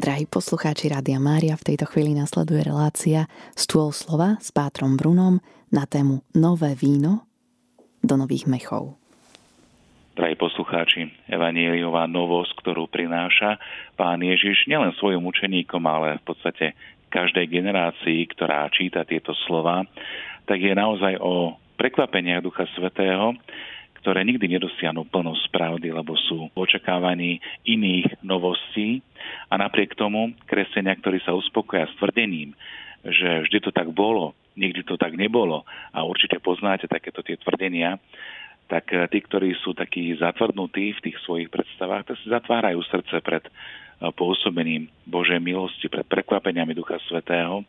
Drahí poslucháči Rádia Mária, v tejto chvíli nasleduje relácia Stôl slova s Pátrom Brunom na tému Nové víno do nových mechov. Drahí poslucháči, evanieliová novosť, ktorú prináša pán Ježiš nielen svojim učeníkom, ale v podstate každej generácii, ktorá číta tieto slova, tak je naozaj o prekvapeniach Ducha Svetého, ktoré nikdy nedosiahnu plnosť pravdy, lebo sú v očakávaní iných novostí. A napriek tomu kresťania, ktorí sa uspokoja s tvrdením, že vždy to tak bolo, nikdy to tak nebolo a určite poznáte takéto tie tvrdenia, tak eh, tí, ktorí sú takí zatvrdnutí v tých svojich predstavách, tak si zatvárajú srdce pred eh, pôsobením Božej milosti, pred prekvapeniami Ducha Svetého,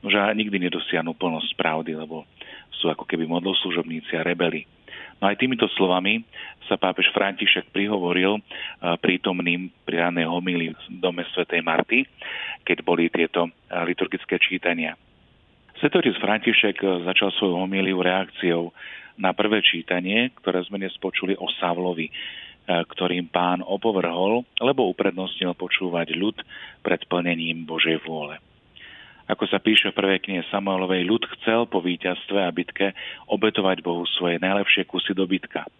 že nikdy nedosiahnu plnosť pravdy, lebo sú ako keby modloslužobníci a rebeli. No aj týmito slovami sa pápež František prihovoril prítomným pri ranej homily v dome svätej Marty, keď boli tieto liturgické čítania. Svetoric František začal svoju homíliu reakciou na prvé čítanie, ktoré sme dnes počuli o Savlovi, ktorým pán opovrhol, lebo uprednostnil počúvať ľud pred plnením Božej vôle. Ako sa píše v prvej knihe Samuelovej, ľud chcel po víťazstve a bitke obetovať Bohu svoje najlepšie kusy dobytka.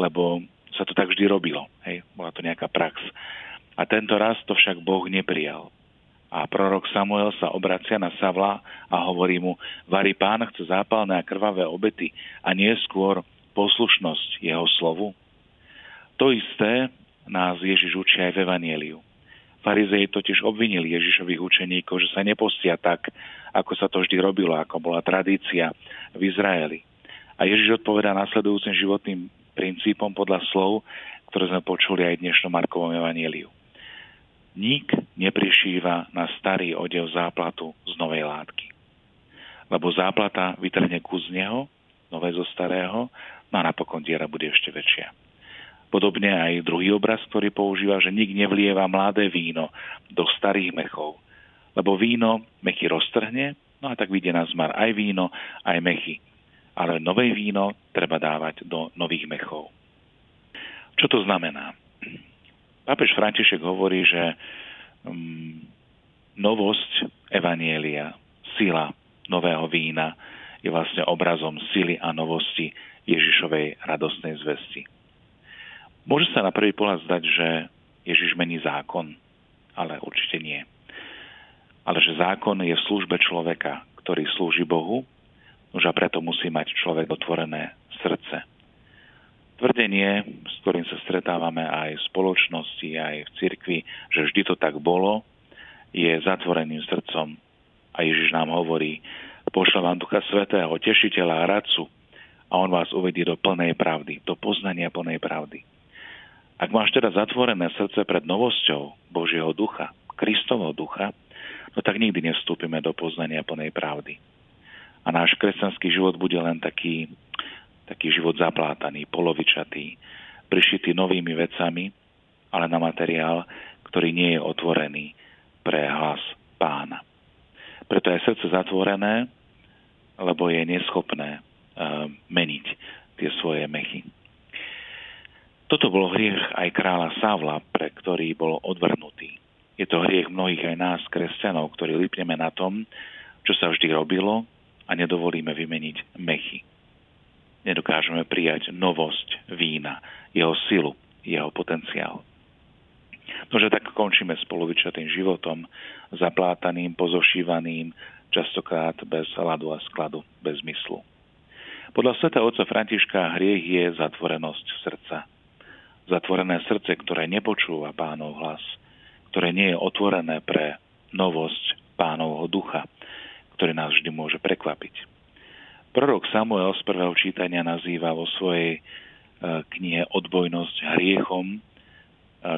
Lebo sa to tak vždy robilo. Hej? Bola to nejaká prax. A tento raz to však Boh neprijal. A prorok Samuel sa obracia na Savla a hovorí mu, varí pán chce zápalné a krvavé obety a nie skôr poslušnosť jeho slovu. To isté nás Ježiš učí aj v Evangeliu. Farizei totiž obvinili Ježišových učeníkov, že sa nepostia tak, ako sa to vždy robilo, ako bola tradícia v Izraeli. A Ježiš odpovedá následujúcim životným princípom podľa slov, ktoré sme počuli aj dnešnom Markovom evanieliu. Nik neprišíva na starý odev záplatu z novej látky. Lebo záplata vytrhne kus z neho, nové zo starého, no a napokon diera bude ešte väčšia. Podobne aj druhý obraz, ktorý používa, že nik nevlieva mladé víno do starých mechov, lebo víno mechy roztrhne, no a tak vyjde na zmar aj víno, aj mechy. Ale nové víno treba dávať do nových mechov. Čo to znamená? Pápež František hovorí, že um, novosť Evanielia, sila nového vína je vlastne obrazom sily a novosti Ježišovej radostnej zvesti. Môže sa na prvý pohľad zdať, že Ježiš mení zákon, ale určite nie. Ale že zákon je v službe človeka, ktorý slúži Bohu, už a preto musí mať človek otvorené srdce. Tvrdenie, s ktorým sa stretávame aj v spoločnosti, aj v cirkvi, že vždy to tak bolo, je zatvoreným srdcom. A Ježiš nám hovorí, pošle vám Ducha Svetého, tešiteľa a radcu, a on vás uvedí do plnej pravdy, do poznania plnej pravdy. Ak máš teda zatvorené srdce pred novosťou Božieho ducha, Kristovho ducha, no tak nikdy nevstúpime do poznania plnej pravdy. A náš kresťanský život bude len taký, taký život zaplátaný, polovičatý, prišitý novými vecami, ale na materiál, ktorý nie je otvorený pre hlas pána. Preto je srdce zatvorené, lebo je neschopné uh, meniť tie svoje mechy. Toto bol hriech aj kráľa Savla, pre ktorý bol odvrnutý. Je to hriech mnohých aj nás, kresťanov, ktorí lipneme na tom, čo sa vždy robilo a nedovolíme vymeniť mechy. Nedokážeme prijať novosť vína, jeho silu, jeho potenciál. Nože tak končíme s polovičatým životom, zaplátaným, pozošívaným, častokrát bez hladu a skladu, bez myslu. Podľa sveta otca Františka hriech je zatvorenosť srdca zatvorené srdce, ktoré nepočúva pánov hlas, ktoré nie je otvorené pre novosť pánovho ducha, ktorý nás vždy môže prekvapiť. Prorok Samuel z prvého čítania nazýva vo svojej e, knihe odbojnosť hriechom, e,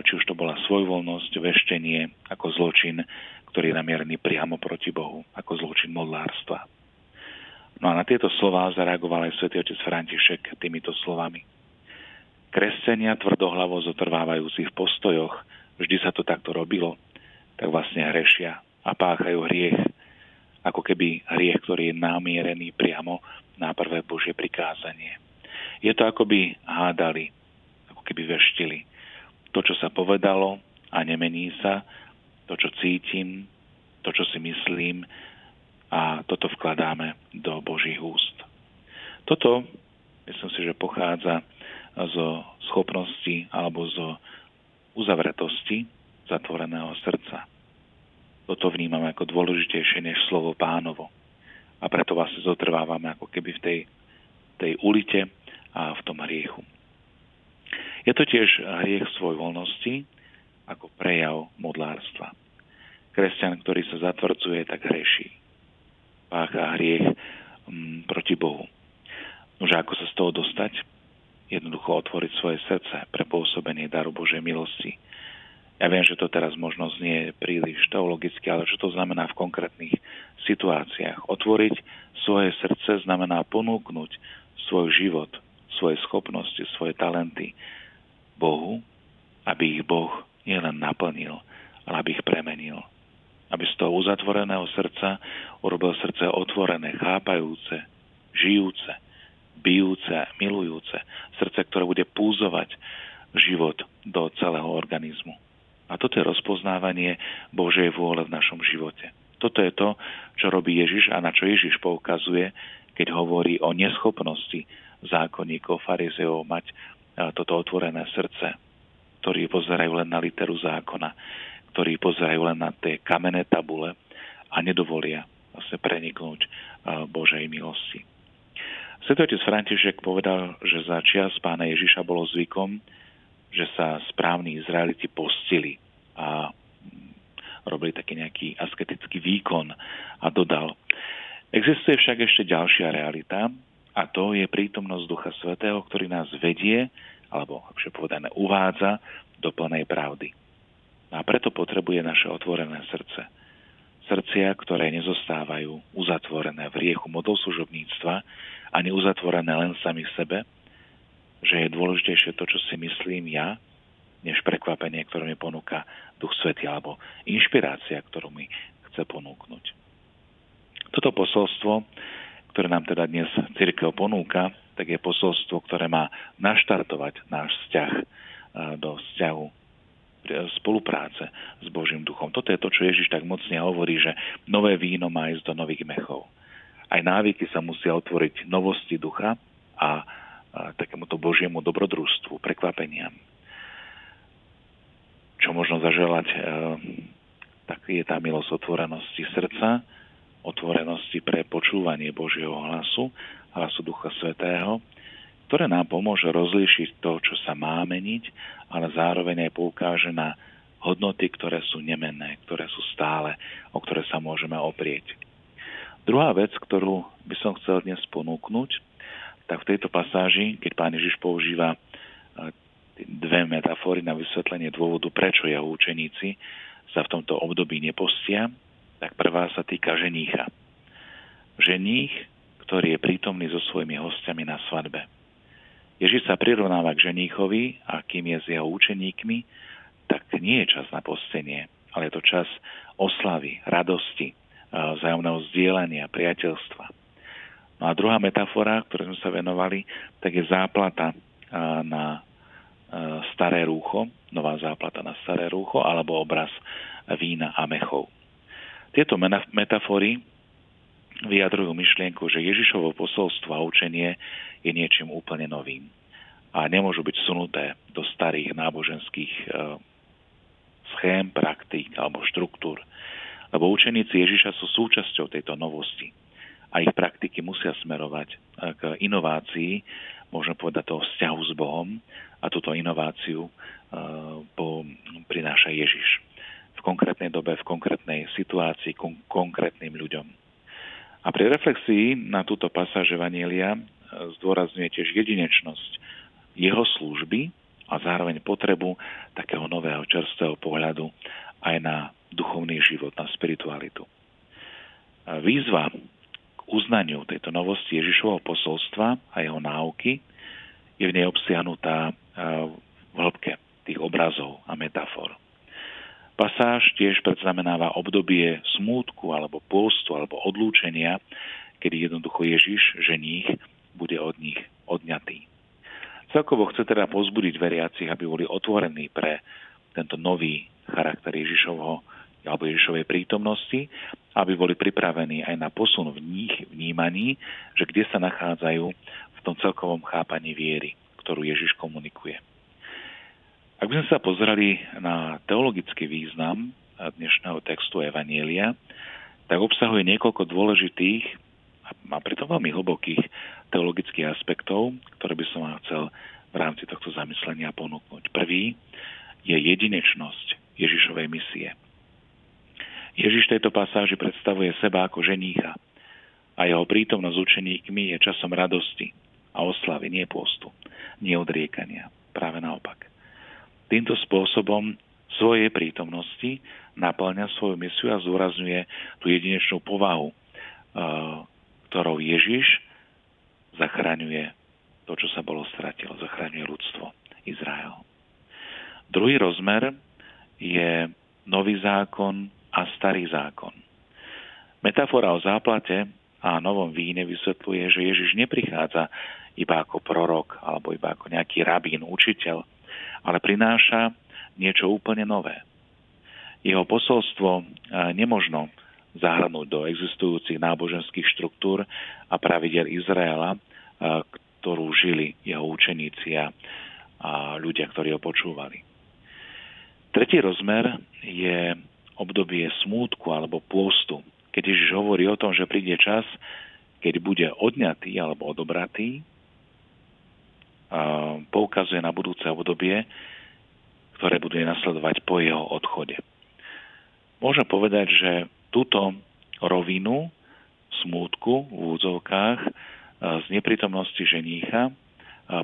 či už to bola svojvoľnosť, veštenie ako zločin, ktorý je namierený priamo proti Bohu, ako zločin modlárstva. No a na tieto slová zareagoval aj svätý otec František týmito slovami. Kresťania tvrdohlavo zotrvávajúci v postojoch, vždy sa to takto robilo, tak vlastne hrešia a páchajú hriech, ako keby hriech, ktorý je namierený priamo na prvé Božie prikázanie. Je to ako by hádali, ako keby veštili. To, čo sa povedalo a nemení sa, to čo cítim, to, čo si myslím a toto vkladáme do Božích úst. Toto, myslím si, že pochádza zo schopnosti alebo zo uzavretosti zatvoreného srdca. Toto vnímame ako dôležitejšie než slovo pánovo. A preto vlastne zotrvávame ako keby v tej, tej ulite a v tom hriechu. Je to tiež hriech svoj voľnosti ako prejav modlárstva. Kresťan, ktorý sa zatvrdzuje, tak hreší. Pácha hriech m, mm, proti Bohu. Nože ako sa z toho dostať? Jednoducho otvoriť svoje srdce pre pôsobenie daru Božej milosti. Ja viem, že to teraz možno znie príliš teologicky, ale čo to znamená v konkrétnych situáciách? Otvoriť svoje srdce znamená ponúknuť svoj život, svoje schopnosti, svoje talenty Bohu, aby ich Boh nielen naplnil, ale aby ich premenil. Aby z toho uzatvoreného srdca urobil srdce otvorené, chápajúce, žijúce, bijúce, milujúce. Srdce, ktoré bude púzovať život do celého organizmu. A toto je rozpoznávanie Božej vôle v našom živote. Toto je to, čo robí Ježiš a na čo Ježiš poukazuje, keď hovorí o neschopnosti zákonníkov, farizeov mať toto otvorené srdce, ktorí pozerajú len na literu zákona, ktorí pozerajú len na tie kamenné tabule a nedovolia vlastne preniknúť Božej milosti. Svetý otec František povedal, že za čias pána Ježiša bolo zvykom, že sa správni Izraeliti postili a robili taký nejaký asketický výkon a dodal. Existuje však ešte ďalšia realita, a to je prítomnosť Ducha Svetého, ktorý nás vedie, alebo lepšie povedané, uvádza do plnej pravdy. A preto potrebuje naše otvorené srdce. Srdcia, ktoré nezostávajú uzatvorené v riechu modloslužobníctva, ani uzatvorené len sami sebe, že je dôležitejšie to, čo si myslím ja, než prekvapenie, ktoré mi ponúka Duch Svetý, alebo inšpirácia, ktorú mi chce ponúknuť. Toto posolstvo ktoré nám teda dnes církev ponúka, tak je posolstvo, ktoré má naštartovať náš vzťah do vzťahu spolupráce s Božím duchom. Toto je to, čo Ježiš tak mocne hovorí, že nové víno má ísť do nových mechov. Aj návyky sa musia otvoriť novosti ducha a, takémuto Božiemu dobrodružstvu, prekvapeniam. Čo možno zaželať, e, tak je tá milosť otvorenosti srdca, otvorenosti pre počúvanie Božieho hlasu, hlasu Ducha Svetého, ktoré nám pomôže rozlíšiť to, čo sa má meniť, ale zároveň aj poukáže na hodnoty, ktoré sú nemenné, ktoré sú stále, o ktoré sa môžeme oprieť. Druhá vec, ktorú by som chcel dnes ponúknuť, tak v tejto pasáži, keď pán Ježiš používa e, dve metafory na vysvetlenie dôvodu, prečo jeho učeníci sa v tomto období nepostia, tak prvá sa týka ženícha. Ženích, ktorý je prítomný so svojimi hostiami na svadbe. Ježiš sa prirovnáva k ženíchovi a kým je s jeho učeníkmi, tak nie je čas na postenie, ale je to čas oslavy, radosti, vzájomného zdieľania, priateľstva. No a druhá metafora, ktoré sme sa venovali, tak je záplata na staré rúcho, nová záplata na staré rúcho, alebo obraz vína a mechov. Tieto metafory vyjadrujú myšlienku, že Ježišovo posolstvo a učenie je niečím úplne novým a nemôžu byť sunuté do starých náboženských e, schém, praktík alebo štruktúr. Lebo učeníci Ježiša sú súčasťou tejto novosti a ich praktiky musia smerovať e, k inovácii, môžeme povedať toho vzťahu s Bohom a túto inováciu e, po, prináša Ježiš konkrétnej dobe, v konkrétnej situácii, kon- konkrétnym ľuďom. A pri reflexii na túto pasáž Evanielia e, zdôrazňuje tiež jedinečnosť jeho služby a zároveň potrebu takého nového čerstvého pohľadu aj na duchovný život, na spiritualitu. Výzva k uznaniu tejto novosti Ježišovho posolstva a jeho náuky je v nej obsiahnutá v hĺbke tých obrazov a metafor. Pasáž tiež predznamenáva obdobie smútku alebo pôstu alebo odlúčenia, kedy jednoducho Ježiš, ženích, bude od nich odňatý. Celkovo chce teda pozbudiť veriacich, aby boli otvorení pre tento nový charakter Ježišovho alebo Ježišovej prítomnosti, aby boli pripravení aj na posun v nich vnímaní, že kde sa nachádzajú v tom celkovom chápaní viery, ktorú Ježiš komunikuje. Ak by sme sa pozreli na teologický význam dnešného textu Evanielia, tak obsahuje niekoľko dôležitých a pritom veľmi hlbokých teologických aspektov, ktoré by som vám chcel v rámci tohto zamyslenia ponúknuť. Prvý je jedinečnosť Ježišovej misie. Ježiš tejto pasáži predstavuje seba ako ženícha a jeho prítomnosť s učeníkmi je časom radosti a oslavy, nie postu, nie odriekania. Práve naopak. Týmto spôsobom svojej prítomnosti naplňa svoju misiu a zúrazňuje tú jedinečnú povahu, ktorou Ježiš zachraňuje to, čo sa bolo stratilo, zachraňuje ľudstvo, Izrael. Druhý rozmer je nový zákon a starý zákon. Metafora o záplate a novom víne vysvetľuje, že Ježiš neprichádza iba ako prorok alebo iba ako nejaký rabín, učiteľ, ale prináša niečo úplne nové. Jeho posolstvo nemožno zahrnúť do existujúcich náboženských štruktúr a pravidel Izraela, ktorú žili jeho učeníci a ľudia, ktorí ho počúvali. Tretí rozmer je obdobie smútku alebo pôstu, keď Ježiš hovorí o tom, že príde čas, keď bude odňatý alebo odobratý, poukazuje na budúce obdobie, ktoré bude nasledovať po jeho odchode. Môžem povedať, že túto rovinu smútku v úzovkách z neprítomnosti ženícha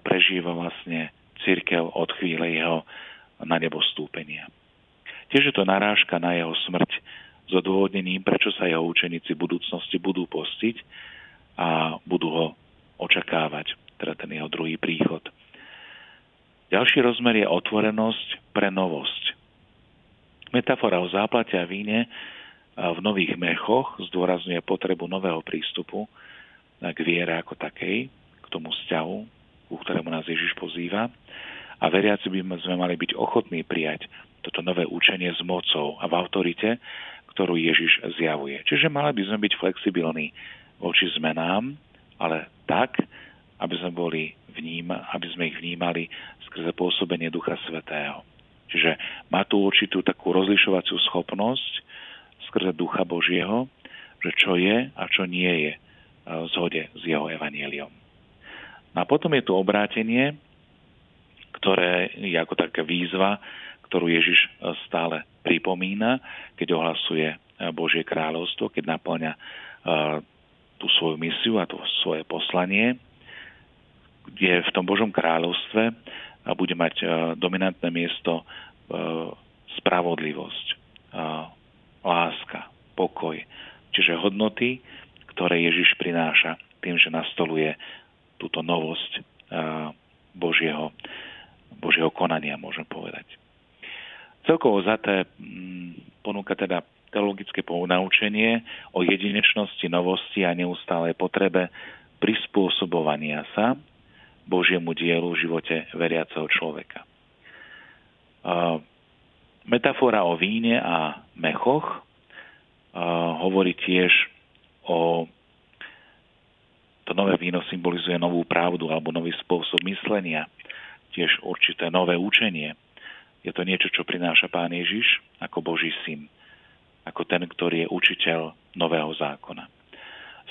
prežíva vlastne církev od chvíle jeho na nebo stúpenia. Tiež je to narážka na jeho smrť s odôvodnením, prečo sa jeho učeníci v budúcnosti budú postiť a budú ho očakávať, teda ten jeho druhý príchod. Ďalší rozmer je otvorenosť pre novosť. Metafora o záplate a víne v nových mechoch zdôrazňuje potrebu nového prístupu k viere ako takej, k tomu vzťahu, ku ktorému nás Ježiš pozýva. A veriaci by sme mali byť ochotní prijať toto nové učenie s mocou a v autorite, ktorú Ježiš zjavuje. Čiže mali by sme byť flexibilní voči zmenám, ale tak, aby sme, boli vníma, aby sme ich vnímali skrze pôsobenie Ducha Svetého. Čiže má tu určitú takú rozlišovaciu schopnosť skrze Ducha Božieho, že čo je a čo nie je v zhode s jeho evanieliom. No a potom je tu obrátenie, ktoré je ako taká výzva ktorú Ježiš e, stále pripomína, keď ohlasuje e, Božie kráľovstvo, keď naplňa e, tú svoju misiu a to svoje poslanie, kde v tom Božom kráľovstve bude mať dominantné miesto spravodlivosť, láska, pokoj, čiže hodnoty, ktoré Ježiš prináša tým, že nastoluje túto novosť Božieho, Božieho konania, môžem povedať. Celkovo zaté mm, ponúka teda teologické ponaučenie o jedinečnosti, novosti a neustálej potrebe prispôsobovania sa Božiemu dielu v živote veriaceho človeka. Metafora o víne a mechoch hovorí tiež o to nové víno symbolizuje novú pravdu alebo nový spôsob myslenia, tiež určité nové učenie – je to niečo, čo prináša Pán Ježiš ako Boží syn, ako ten, ktorý je učiteľ nového zákona.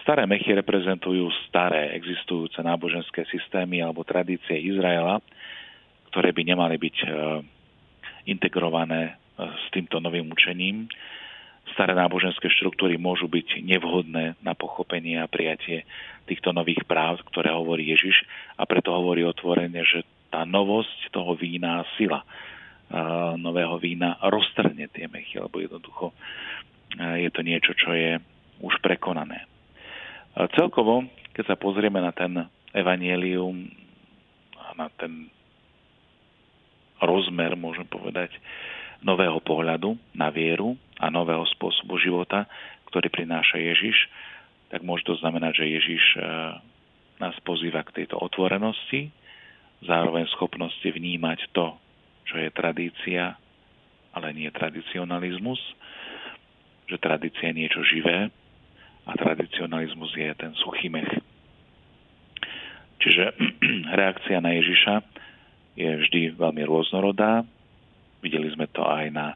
Staré mechy reprezentujú staré existujúce náboženské systémy alebo tradície Izraela, ktoré by nemali byť e, integrované e, s týmto novým učením. Staré náboženské štruktúry môžu byť nevhodné na pochopenie a prijatie týchto nových práv, ktoré hovorí Ježiš a preto hovorí otvorene, že tá novosť toho vína a sila nového vína roztrhne tie mechy, lebo jednoducho je to niečo, čo je už prekonané. Celkovo, keď sa pozrieme na ten evanielium, na ten rozmer, môžem povedať, nového pohľadu na vieru a nového spôsobu života, ktorý prináša Ježiš, tak môže to znamenať, že Ježiš nás pozýva k tejto otvorenosti, zároveň schopnosti vnímať to, čo je tradícia, ale nie tradicionalizmus že tradícia je niečo živé a tradicionalizmus je ten suchý mech. Čiže reakcia na Ježiša je vždy veľmi rôznorodá. Videli sme to aj na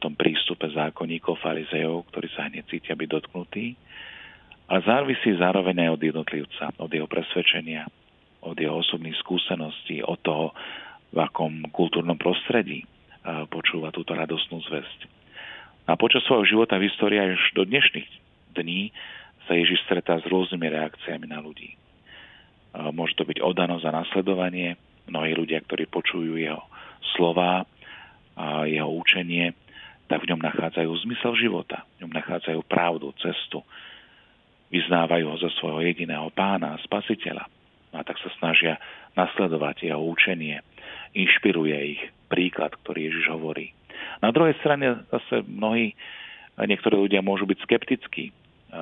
tom prístupe zákonníkov, farizejov, ktorí sa hneď cítia byť dotknutí. A závisí zároveň aj od jednotlivca, od jeho presvedčenia, od jeho osobných skúseností, od toho, v akom kultúrnom prostredí počúva túto radostnú zväzť. A počas svojho života v histórii až do dnešných dní sa Ježiš stretá s rôznymi reakciami na ľudí. Môže to byť odanosť a nasledovanie. Mnohí ľudia, ktorí počujú jeho slova a jeho učenie, tak v ňom nachádzajú zmysel života, v ňom nachádzajú pravdu, cestu, vyznávajú ho za svojho jediného pána spasiteľa. A tak sa snažia nasledovať jeho učenie, inšpiruje ich príklad, ktorý Ježiš hovorí. Na druhej strane zase mnohí, niektorí ľudia môžu byť skeptickí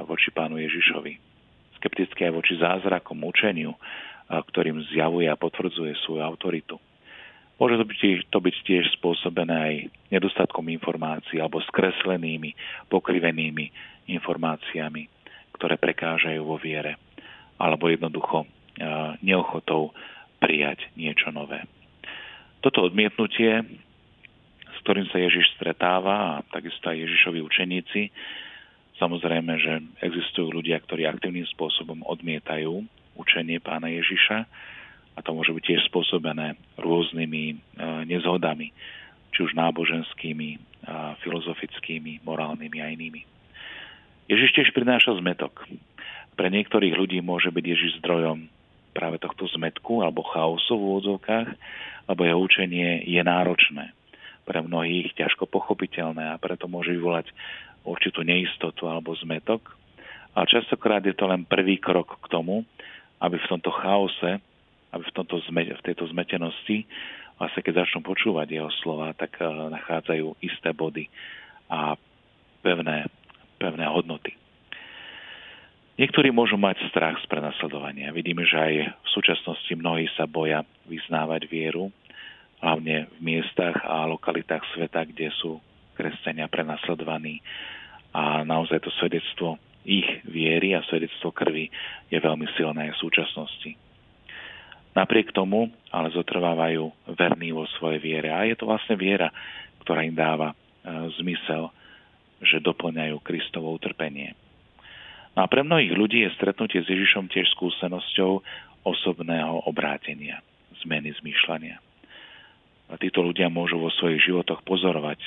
voči pánu Ježišovi. Skeptickí aj voči zázrakom, učeniu, ktorým zjavuje a potvrdzuje svoju autoritu. Môže to byť, to byť tiež spôsobené aj nedostatkom informácií alebo skreslenými, pokrivenými informáciami, ktoré prekážajú vo viere, alebo jednoducho neochotou prijať niečo nové. Toto odmietnutie ktorým sa Ježiš stretáva a takisto aj Ježišovi učeníci. Samozrejme, že existujú ľudia, ktorí aktívnym spôsobom odmietajú učenie pána Ježiša a to môže byť tiež spôsobené rôznymi e, nezhodami, či už náboženskými, filozofickými, morálnymi a inými. Ježiš tiež prináša zmetok. Pre niektorých ľudí môže byť Ježiš zdrojom práve tohto zmetku alebo chaosu v úvodzovkách, lebo jeho učenie je náročné pre mnohých ťažko pochopiteľné a preto môže vyvolať určitú neistotu alebo zmetok. A častokrát je to len prvý krok k tomu, aby v tomto chaose, aby v, tomto zme, v tejto zmetenosti, vlastne keď začnú počúvať jeho slova, tak uh, nachádzajú isté body a pevné, pevné hodnoty. Niektorí môžu mať strach z prenasledovania. Vidíme, že aj v súčasnosti mnohí sa boja vyznávať vieru, hlavne v miestach a lokalitách sveta, kde sú kresťania prenasledovaní a naozaj to svedectvo ich viery a svedectvo krvi je veľmi silné v súčasnosti. Napriek tomu ale zotrvávajú verní vo svojej viere a je to vlastne viera, ktorá im dáva e, zmysel, že doplňajú Kristovo utrpenie. No a pre mnohých ľudí je stretnutie s Ježišom tiež skúsenosťou osobného obrátenia, zmeny zmýšľania. A títo ľudia môžu vo svojich životoch pozorovať